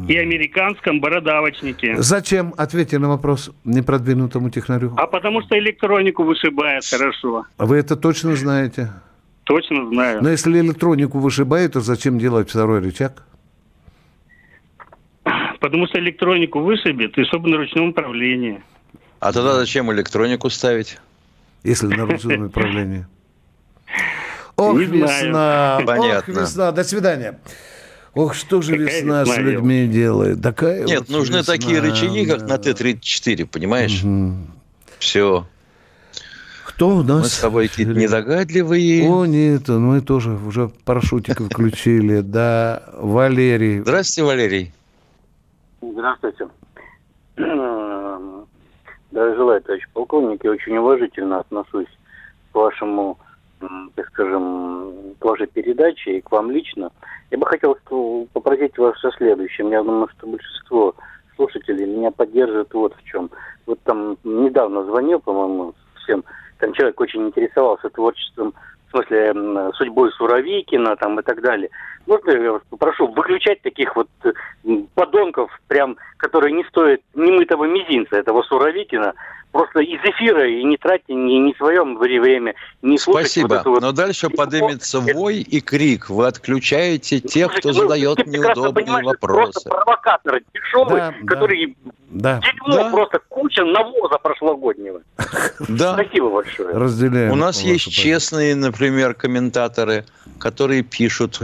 и американском бородавочнике. Зачем? Ответьте на вопрос непродвинутому технарю. А потому что электронику вышибает хорошо. А вы это точно знаете? Точно знаю. Но если электронику вышибает, то зачем делать второй рычаг? Потому что электронику вышибет, и чтобы на ручном управлении. А тогда зачем электронику ставить? Если на ручном управлении. Ох, весна, ох, весна. До свидания. Ох, что же Какая весна, с людьми делает? Такая Нет, вот нужны весна, такие рычаги, как на Т-34, понимаешь? Угу. Все. Кто у нас? Мы с тобой какие-то недогадливые. О, нет, мы тоже уже парашютиков включили. Да, Валерий. Здравствуйте, Валерий. Здравствуйте. Да, желаю, товарищ полковник, я очень уважительно отношусь к вашему, так скажем, вашей передаче и к вам лично. Я бы хотел попросить вас о следующем. Я думаю, что большинство слушателей меня поддержит вот в чем. Вот там недавно звонил, по-моему, всем. Там человек очень интересовался творчеством, в смысле, судьбой Суровикина там и так далее. Можно я вас попрошу выключать таких вот подонков, прям, которые не стоят немытого мизинца этого Суровикина, просто из эфира и не тратьте ни, ни свое время, не Спасибо. Вот вот... Но дальше поднимется вой и крик. Вы отключаете тех, кто задает неудобные вопросы. Просто провокаторы дешевые, да, которые да. дерьмо да. просто куча навоза прошлогоднего. Да. Спасибо большое. Разделяем. У нас есть честные, например, комментаторы, которые пишут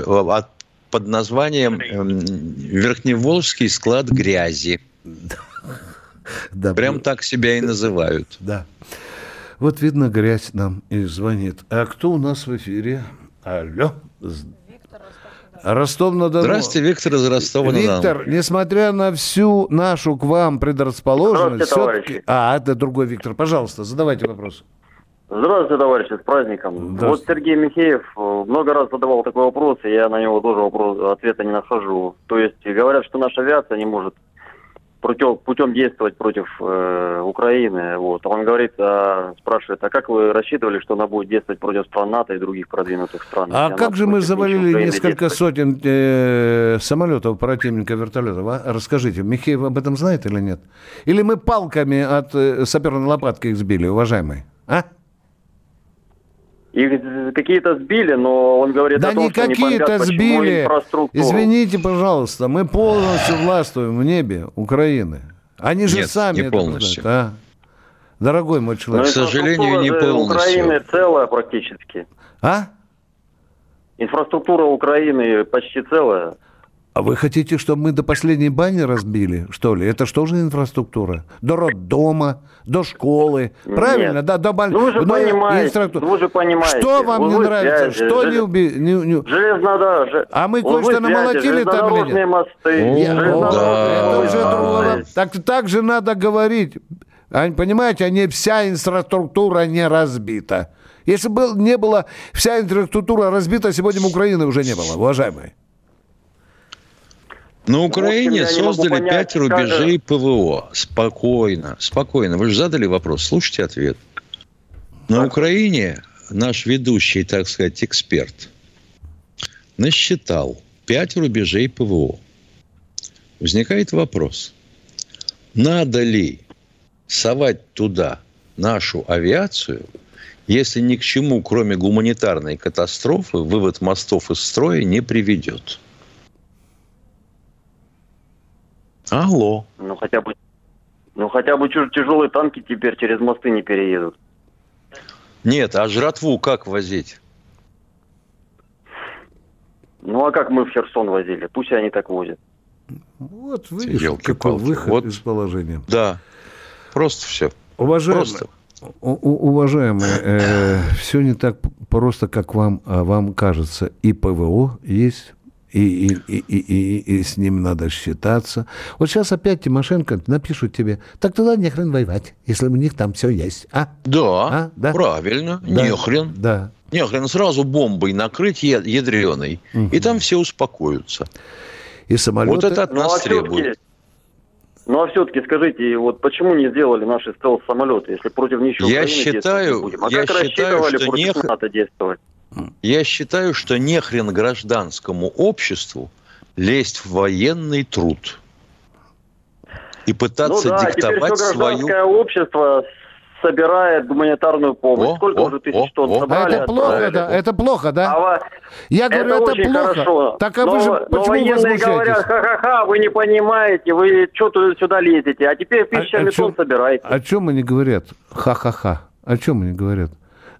под названием эм, Верхневолжский склад грязи. Да, Прям так себя и называют. Да. Вот видно, грязь нам и звонит. А кто у нас в эфире? Алло. Ростов-на-Дону. Здравствуйте, Виктор из Ростова-на-Дону. Виктор, несмотря на всю нашу к вам предрасположенность... все А, это другой Виктор. Пожалуйста, задавайте вопрос. Здравствуйте, товарищи, с праздником. Вот Сергей Михеев э, много раз задавал такой вопрос, и я на него тоже вопрос, ответа не нахожу. То есть говорят, что наша авиация не может против, путем действовать против э, Украины. Вот. Он говорит, а, спрашивает, а как вы рассчитывали, что она будет действовать против стран НАТО и других продвинутых стран? А как же мы завалили несколько сотен э, самолетов противника вертолетов? А? Расскажите, Михеев об этом знает или нет? Или мы палками от э, саперной лопатки их сбили, уважаемый? А? Их какие-то сбили, но он говорит да о том, не что они какие-то сбили. Извините, пожалуйста, мы полностью властвуем в небе Украины. Они же Нет, сами не это полностью. знают, а? Дорогой мой человек. Но К сожалению, не полностью. Украины целая практически. А? Инфраструктура Украины почти целая. А вы хотите, чтобы мы до последней бани разбили, что ли? Это что же инфраструктура? До роддома, до школы. Правильно? Нет. Да, до больницы. Ну, вы же понимаете, ну, вы же понимаете. Что вам Узлы не нравится? связи, что жел... не уби... Не, не... Железнодорожные. А мы кое-что намолотили там или нет? мосты. Я- Это уже другое. Так, так же надо говорить. А, Понимаете, а не вся инфраструктура не разбита. Если бы не было вся инфраструктура разбита, сегодня бы Украины уже не было, уважаемые. На Украине могу создали понять, пять рубежей ПВО. Спокойно, спокойно. Вы же задали вопрос, слушайте ответ. На Украине наш ведущий, так сказать, эксперт насчитал пять рубежей ПВО. Возникает вопрос, надо ли совать туда нашу авиацию, если ни к чему, кроме гуманитарной катастрофы, вывод мостов из строя не приведет? Алло. Ну хотя бы, ну хотя бы тяжелые танки теперь через мосты не переедут. Нет, а жратву как возить? Ну а как мы в Херсон возили? Пусть они так возят. Вот видишь, какой выход Вот. из положения. Да, просто все. Уважаемые, Просто. уважаемые все не так просто, как вам, а, вам кажется. И ПВО есть, и, и, и, и, и- и с ним надо считаться. Вот сейчас опять Тимошенко напишут тебе, так туда не хрен воевать, если у них там все есть. А? Да, А, да. правильно, Да. не хрен. Да. Не хрен, сразу бомбой накрыть ядреной, и там все успокоятся. И самолеты... Вот это от Ну нас а все-таки, требует. ну а все-таки скажите, вот почему не сделали наши стелс-самолеты, если против них еще Я Украины действовать считаю- не будем? А я как считаю, рассчитывали что против не- НАТО действовать? Я считаю, что не хрен гражданскому обществу лезть в военный труд и пытаться ну да, теперь диктовать все свою... гражданское общество собирает гуманитарную помощь. О, Сколько о, уже тысяч о, тонн о. А собрали? это плохо, да? Это плохо, да? А Я говорю, это, очень плохо. хорошо. Так а но, вы же но почему военные говорят, ха-ха-ха, вы не понимаете, вы что туда сюда лезете, а теперь А- тысячами о чём- тонн собираете. О чем они говорят? Ха-ха-ха. О чем они говорят?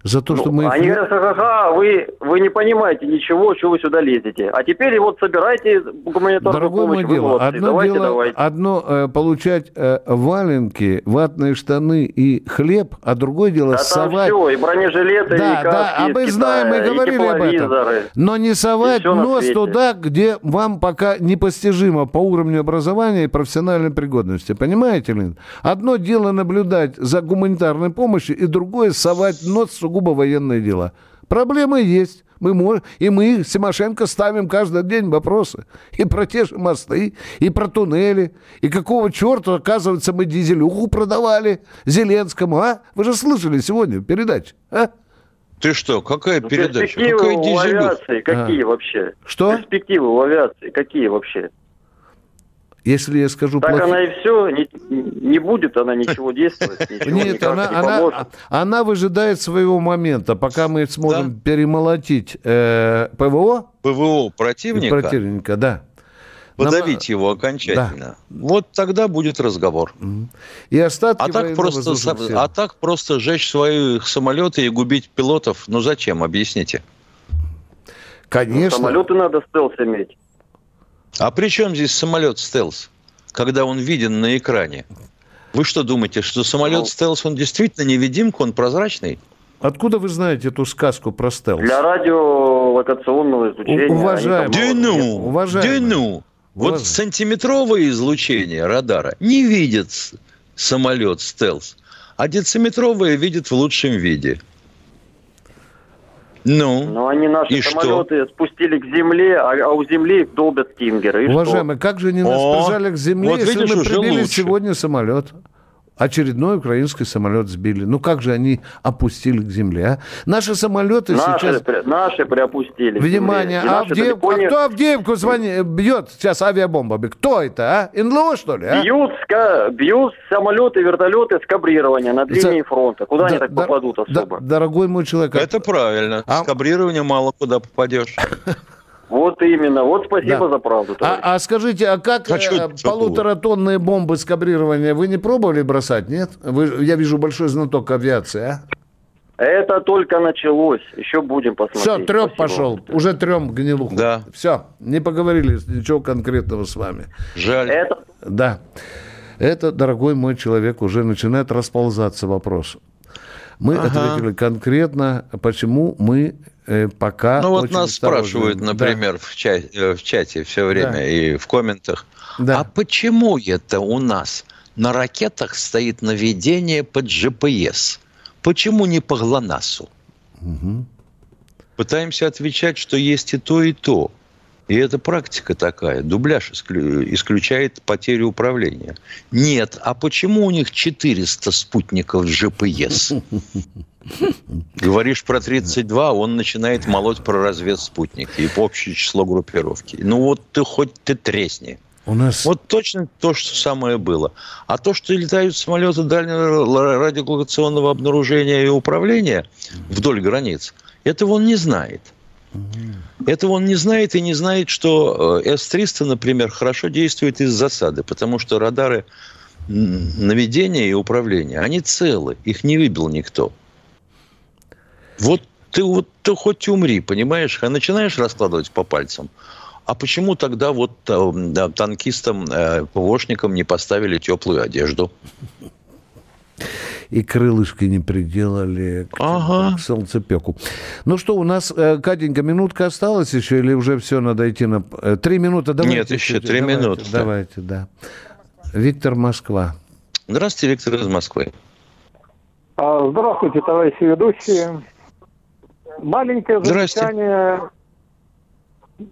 За то, Ну, что мы... Они говорят, ха-ха-ха, вы, вы не понимаете ничего, что вы сюда лезете. А теперь вот собирайте гуманитарную Дорогое помощь, вы дело, одно давайте, дело, давайте. одно э, получать э, валенки, ватные штаны и хлеб, а другое дело А там совать... все, и бронежилеты, Да, и да, каски а из мы знаем, мы говорили об этом. Но не совать нос туда, где вам пока непостижимо по уровню образования и профессиональной пригодности. Понимаете ли? Одно дело наблюдать за гуманитарной помощью, и другое совать нос сугубо военные дела. Проблемы есть. Мы можем, и мы, Симошенко, ставим каждый день вопросы. И про те же мосты, и про туннели. И какого черта, оказывается, мы дизелюху продавали Зеленскому, а? Вы же слышали сегодня в передаче, а? Ты что, какая Ну, передача? перспективы Какая у авиации какие А. вообще? Что? Перспективы у авиации какие вообще? Если я скажу Так плохие- она и все, не, не будет она ничего действовать, ничего Нет, она, не она, поможет. она выжидает своего момента, пока мы сможем перемолотить э, ПВО ПВО противника? противника, да. подавить Нам... его окончательно. Да. Вот тогда будет разговор. И остатки а так, просто, а так просто сжечь свои самолеты и губить пилотов, ну зачем, объясните? Конечно. Ну, самолеты надо стелс иметь. А при чем здесь самолет стелс, когда он виден на экране? Вы что думаете, что самолет ну, стелс, он действительно невидимка, он прозрачный? Откуда вы знаете эту сказку про стелс? Для радиолокационного излучения. Уважаемый. Да ну, уважаемый. да ну. Вот сантиметровое излучение радара не видит самолет стелс, а дециметровое видит в лучшем виде. Ну, Но они наши и самолеты что? спустили к земле, а, а у земли их долбят стингеры. И Уважаемый, что? как же они нас О, прижали к земле, вот если видишь, мы прибили сегодня самолет? Очередной украинский самолет сбили. Ну как же они опустили к земле, а? Наши самолеты наши, сейчас... При, наши приопустили. Внимание, а Авдеевку, далеко... а кто Авдеевку звонит, бьет сейчас авиабомбами? Кто это, а? НЛО, что ли, а? Бьют, ска... бьют самолеты, вертолеты с кабрирования над линией фронта. Куда да, они так да, попадут особо? Да, дорогой мой человек... Это правильно. А... С кабрирования мало куда попадешь. Вот именно. Вот спасибо да. за правду. А, а скажите, а как Хочу э, полуторатонные бомбы с кабрирования вы не пробовали бросать, нет? Вы, я вижу большой знаток авиации, а? Это только началось. Еще будем посмотреть. Все, трем пошел. Уже трем гнилуху. Да. Все, не поговорили ничего конкретного с вами. Жаль. Это... Да. Это, дорогой мой человек, уже начинает расползаться вопрос. Мы ага. ответили конкретно, почему мы пока. Ну вот нас спрашивают, например, да. в, чате, э, в чате все время да. и в комментах. Да. А почему это у нас на ракетах стоит наведение под GPS? Почему не по ГЛОНАССу? Угу. Пытаемся отвечать, что есть и то, и то. И это практика такая. Дубляж исключает потерю управления. Нет. А почему у них 400 спутников GPS? Говоришь про 32, он начинает молоть про разведспутники и общее число группировки. Ну вот ты хоть ты тресни. У нас... Вот точно то, что самое было. А то, что летают самолеты дальнего радиолокационного обнаружения и управления вдоль границ, этого он не знает. Этого он не знает и не знает, что э, С-300, например, хорошо действует из засады, потому что радары наведения и управления, они целы, их не выбил никто. Вот ты вот ты хоть умри, понимаешь, а начинаешь раскладывать по пальцам. А почему тогда вот э, да, танкистам, э, ПВОшникам не поставили теплую одежду? И крылышки не приделали к, ага. к солнцепеку. Ну что, у нас, э, Катенька, минутка осталась еще или уже все, надо идти на... Э, три минуты? Давайте, Нет, еще три давайте, минуты. Давайте, да. Виктор Москва. Здравствуйте, Виктор из Москвы. А, здравствуйте, товарищи ведущие. Маленькое замечание,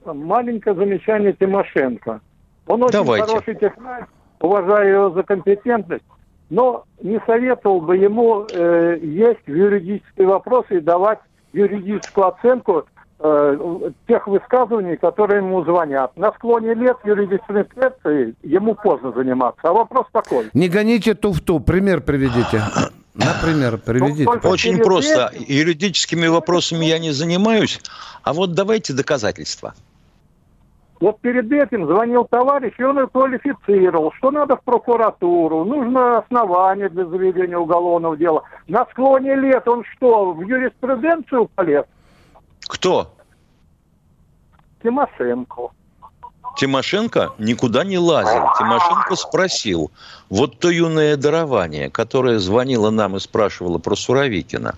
маленькое замечание Тимошенко. Он очень Давайте. хороший технарь, уважаю его за компетентность, но не советовал бы ему э, есть в юридические вопросы и давать юридическую оценку э, тех высказываний, которые ему звонят. На склоне лет юридической инспекции ему поздно заниматься. А вопрос такой. Не гоните туфту. Пример приведите. Например, приведите. Ну, Очень просто. Юридическими вопросами я не занимаюсь, а вот давайте доказательства. Вот перед этим звонил товарищ, и он квалифицировал, что надо в прокуратуру, нужно основание для заведения уголовного дела. На склоне лет он что, в юриспруденцию полез? Кто? Тимошенко. Тимошенко никуда не лазил. Тимошенко спросил, вот то юное дарование, которое звонило нам и спрашивало про Суровикина,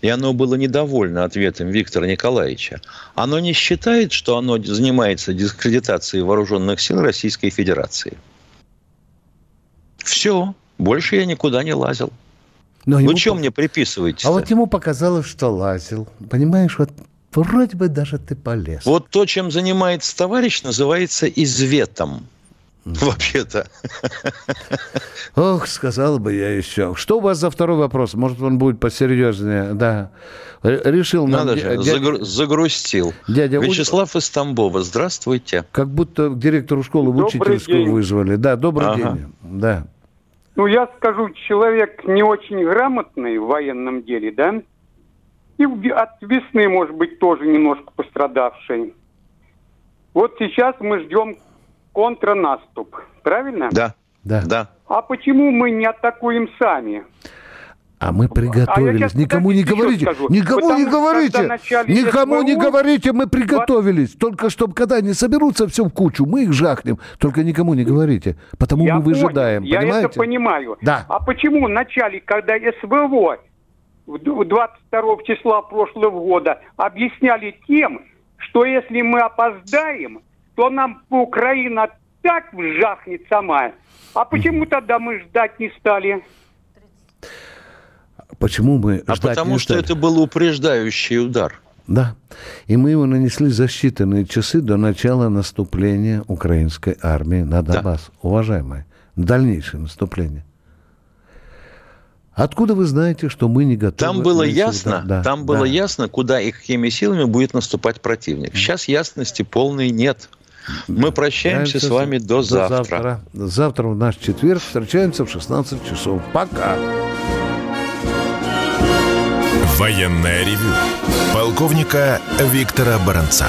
и оно было недовольно ответом Виктора Николаевича, оно не считает, что оно занимается дискредитацией вооруженных сил Российской Федерации? Все, больше я никуда не лазил. Но Вы ему... что мне приписываете? А вот ему показалось, что лазил. Понимаешь, вот Вроде бы даже ты полез. Вот то, чем занимается товарищ, называется изветом. Вообще-то. Ох, сказал бы я еще. Что у вас за второй вопрос? Может, он будет посерьезнее? Да. Решил Надо нам... же, дядя... загру... загрустил. Дядя Вячеслав из Тамбова, здравствуйте. Как будто директору школы в учительскую день. вызвали. Да, добрый ага. день. Да. Ну, я скажу, человек не очень грамотный в военном деле, да? И от весны, может быть, тоже немножко пострадавший. Вот сейчас мы ждем контрнаступ. Правильно? Да. Да. Да. А почему мы не атакуем сами? А мы приготовились. А никому не говорите. Скажу. Никому Потому не говорите. Никому СВО... не говорите, мы приготовились. Вот... Только чтобы когда они соберутся все в кучу, мы их жахнем. Только никому не говорите. Потому я мы выжидаем. Понял, понимаете? Я это понимаю. Да. А почему в начале, когда СВО 22 числа прошлого года объясняли тем, что если мы опоздаем, то нам Украина так вжахнет сама. А почему тогда мы ждать не стали? Почему мы а ждать потому не что это был упреждающий удар. Да. И мы его нанесли за считанные часы до начала наступления украинской армии на Донбасс. Да. Уважаемые, дальнейшее наступление. Откуда вы знаете, что мы не готовы? Там было ясно, да, там было да. ясно, куда и какими силами будет наступать противник. Сейчас ясности полной нет. Мы прощаемся с вами до, до завтра. завтра. Завтра в наш четверг встречаемся в 16 часов. Пока. Военная ревю. Полковника Виктора Баранца.